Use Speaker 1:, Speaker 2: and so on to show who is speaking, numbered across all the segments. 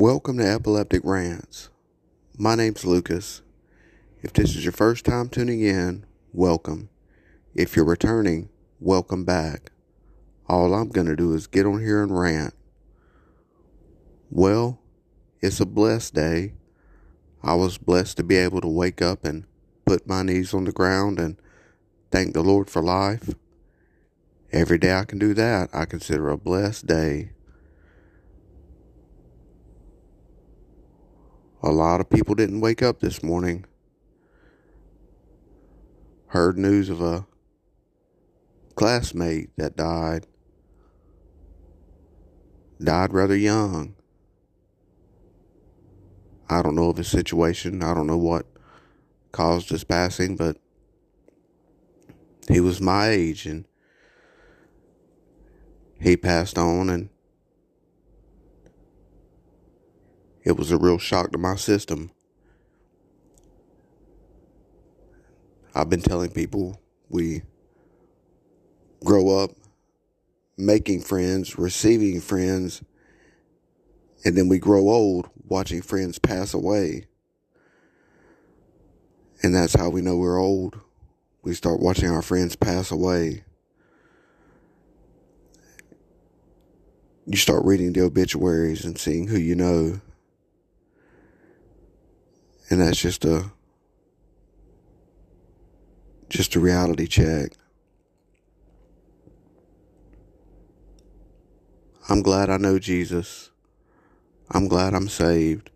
Speaker 1: Welcome to Epileptic Rants. My name's Lucas. If this is your first time tuning in, welcome. If you're returning, welcome back. All I'm going to do is get on here and rant. Well, it's a blessed day. I was blessed to be able to wake up and put my knees on the ground and thank the Lord for life. Every day I can do that, I consider a blessed day. A lot of people didn't wake up this morning. Heard news of a classmate that died. Died rather young. I don't know of his situation. I don't know what caused his passing, but he was my age and he passed on and It was a real shock to my system. I've been telling people we grow up making friends, receiving friends, and then we grow old watching friends pass away. And that's how we know we're old. We start watching our friends pass away. You start reading the obituaries and seeing who you know and that's just a just a reality check. I'm glad I know Jesus. I'm glad I'm saved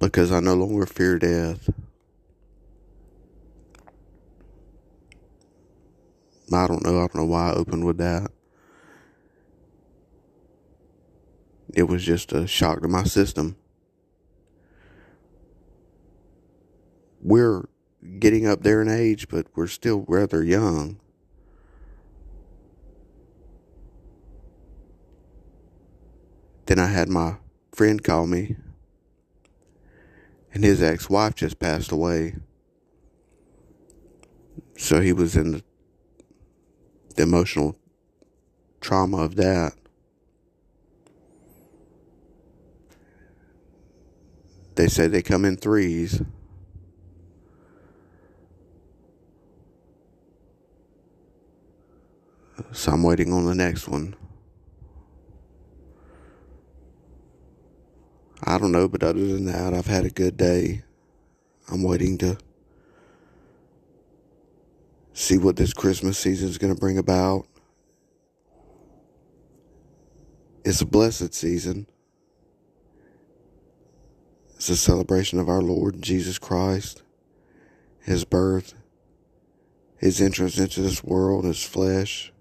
Speaker 1: because I no longer fear death. I don't know. I don't know why I opened with that. It was just a shock to my system. We're getting up there in age, but we're still rather young. Then I had my friend call me, and his ex wife just passed away. So he was in the, the emotional trauma of that. They say they come in threes. So I'm waiting on the next one. I don't know, but other than that, I've had a good day. I'm waiting to see what this Christmas season is going to bring about. It's a blessed season. It's a celebration of our Lord Jesus Christ, His birth, His entrance into this world, His flesh,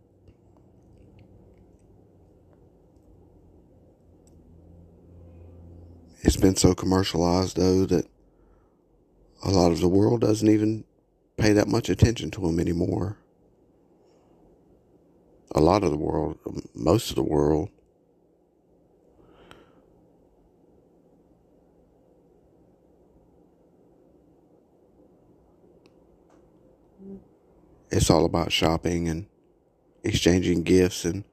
Speaker 1: It's been so commercialized, though, that a lot of the world doesn't even pay that much attention to them anymore. A lot of the world, most of the world. It's all about shopping and exchanging gifts and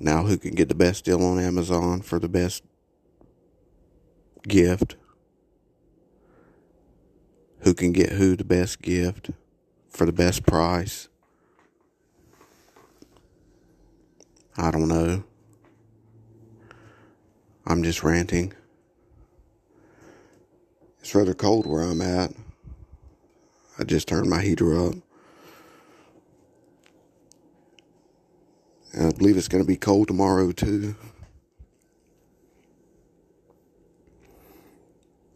Speaker 1: now who can get the best deal on Amazon for the best gift, who can get who the best gift for the best price. I don't know. I'm just ranting. It's rather cold where I'm at. I just turned my heater up. And I believe it's going to be cold tomorrow, too.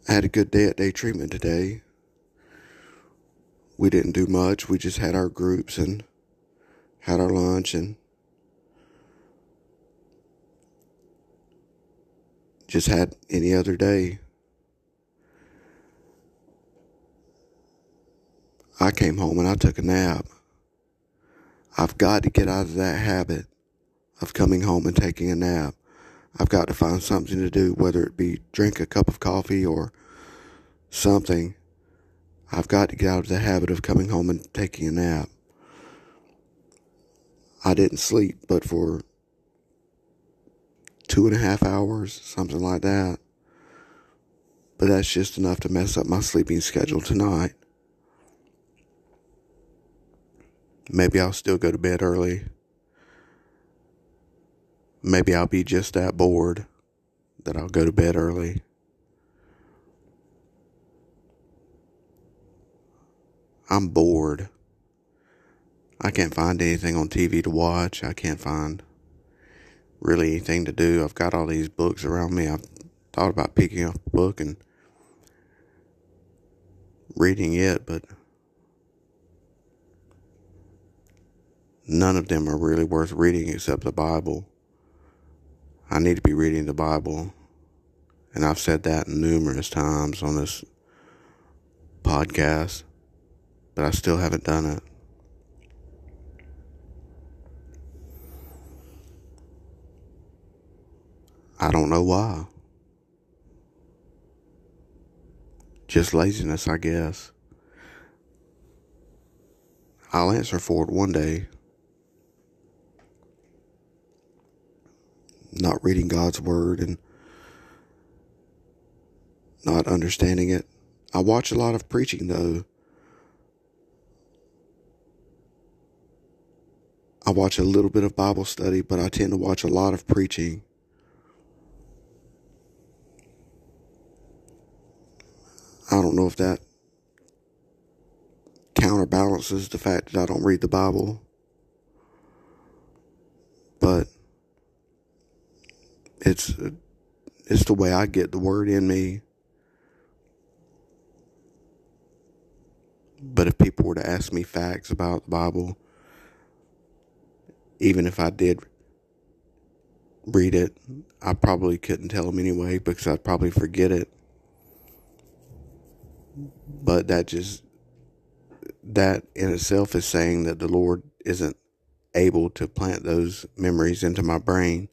Speaker 1: I had a good day at day treatment today. We didn't do much. We just had our groups and had our lunch and just had any other day. I came home and I took a nap. I've got to get out of that habit of coming home and taking a nap. I've got to find something to do, whether it be drink a cup of coffee or something. I've got to get out of the habit of coming home and taking a nap. I didn't sleep but for two and a half hours, something like that. But that's just enough to mess up my sleeping schedule tonight. Maybe I'll still go to bed early. Maybe I'll be just that bored that I'll go to bed early. I'm bored. I can't find anything on TV to watch. I can't find really anything to do. I've got all these books around me. I've thought about picking up a book and reading it, but none of them are really worth reading except the Bible. I need to be reading the Bible. And I've said that numerous times on this podcast, but I still haven't done it. I don't know why. Just laziness, I guess. I'll answer for it one day. Not reading God's Word and not understanding it. I watch a lot of preaching, though. I watch a little bit of Bible study, but I tend to watch a lot of preaching. I don't know if that counterbalances the fact that I don't read the Bible. But it's it's the way I get the word in me. But if people were to ask me facts about the Bible, even if I did read it, I probably couldn't tell them anyway because I'd probably forget it. But that just, that in itself is saying that the Lord isn't able to plant those memories into my brain.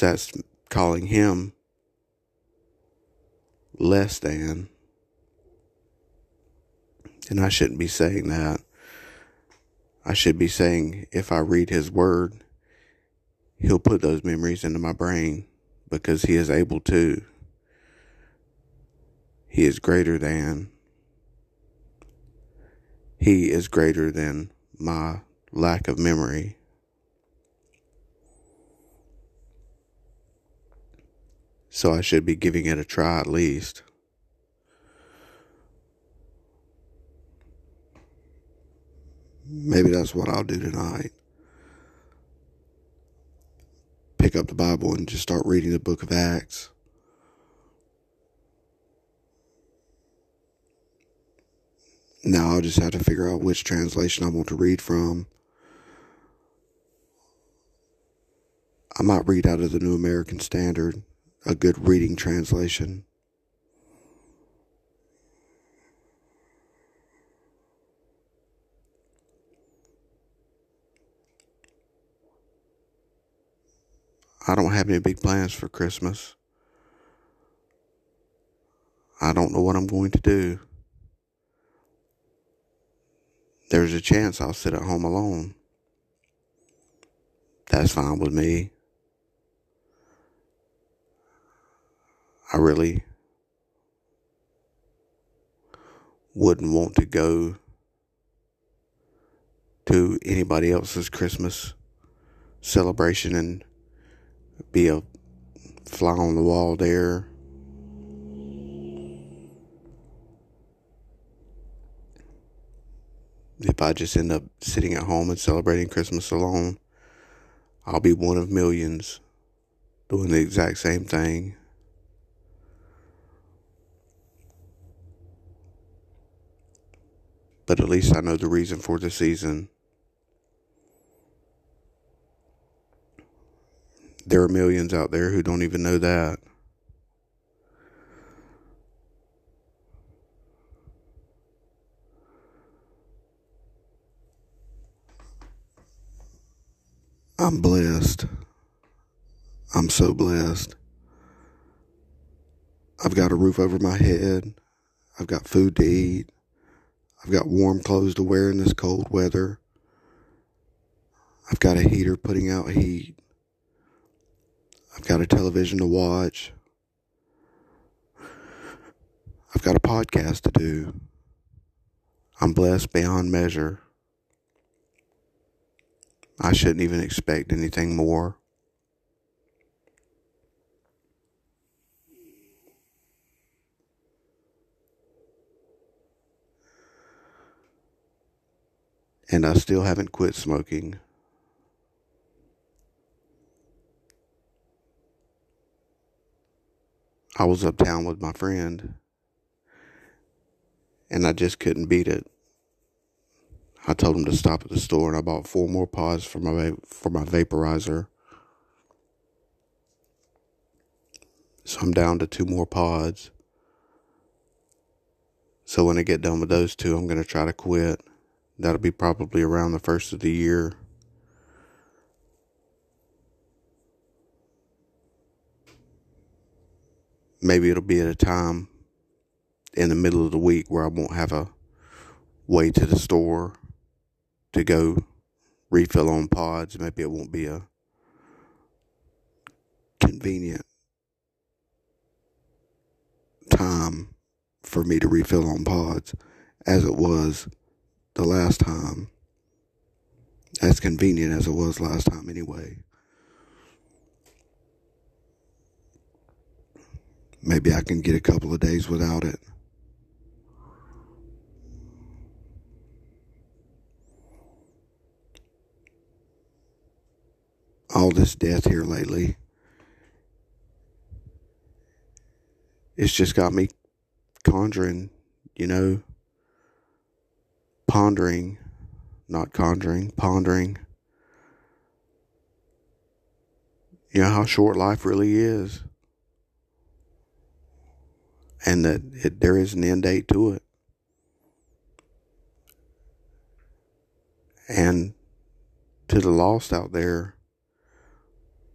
Speaker 1: That's calling Him less than. And I shouldn't be saying that. I should be saying, if I read His Word, He'll put those memories into my brain because He is able to. He is greater than. He is greater than my lack of memory. So I should be giving it a try at least. Maybe that's what I'll do tonight. Pick up the Bible and just start reading the book of Acts. Now I'll just have to figure out which translation I want to read from. I might read out of the New American Standard, a good reading translation. I don't have any big plans for Christmas. I don't know what I'm going to do there's a chance I'll sit at home alone. That's fine with me. I really wouldn't want to go to anybody else's Christmas celebration and be a fly on the wall there if I just end up sitting at home and celebrating Christmas alone, I'll be one of millions doing the exact same thing. But at least I know the reason for the season. There are millions out there who don't even know that. I'm blessed. I'm so blessed. I've got a roof over my head. I've got food to eat. I've got warm clothes to wear in this cold weather. I've got a heater putting out heat. I've got a television to watch. I've got a podcast to do. I'm blessed beyond measure. I shouldn't even expect anything more. And I still haven't quit smoking. I was uptown with my friend and I just couldn't beat it. I told him to stop at the store and I bought four more pods for my for my vaporizer. So I'm down to two more pods. So when I get done with those two, I'm going to try to quit. That'll be probably around the first of the year. Maybe it'll be at a time in the middle of the week where I won't have a way to the store to go refill on pods. Maybe it won't be a convenient time for me to refill on pods as it was the last time. As convenient as it was last time, anyway. Maybe I can get a couple of days without it. all this death here lately. It's just got me conjuring, you know, pondering, not conjuring, pondering. You know how short life really is. And that it, there is an end date to it. And to the lost out there,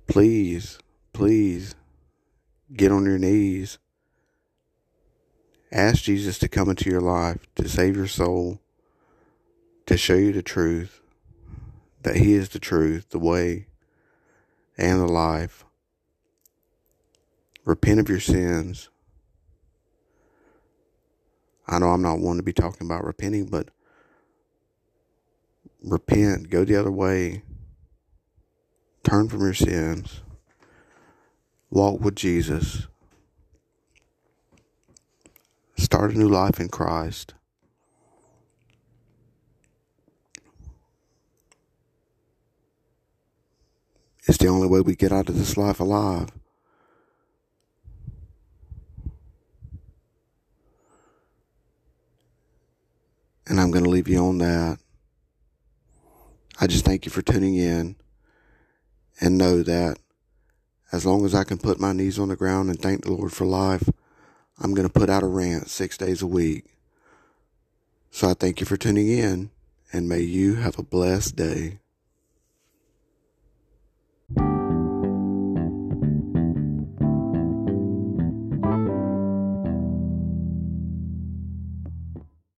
Speaker 1: please, please get on your knees. Ask Jesus to come into your life, to save your soul, to show you the truth, that He is the truth, the way, and the life. Repent of your sins. I know I'm not one to be talking about repenting, but repent, go the other way, Turn from your sins. Walk with Jesus. Start a new life in Christ. It's the only way we get out of this life alive. And I'm going to leave you on that. I just thank you for tuning in and know that as long as I can put my knees on the ground and thank the Lord for life, I'm going to put out a rant six days a week. So I thank you for tuning in and may you have a blessed day.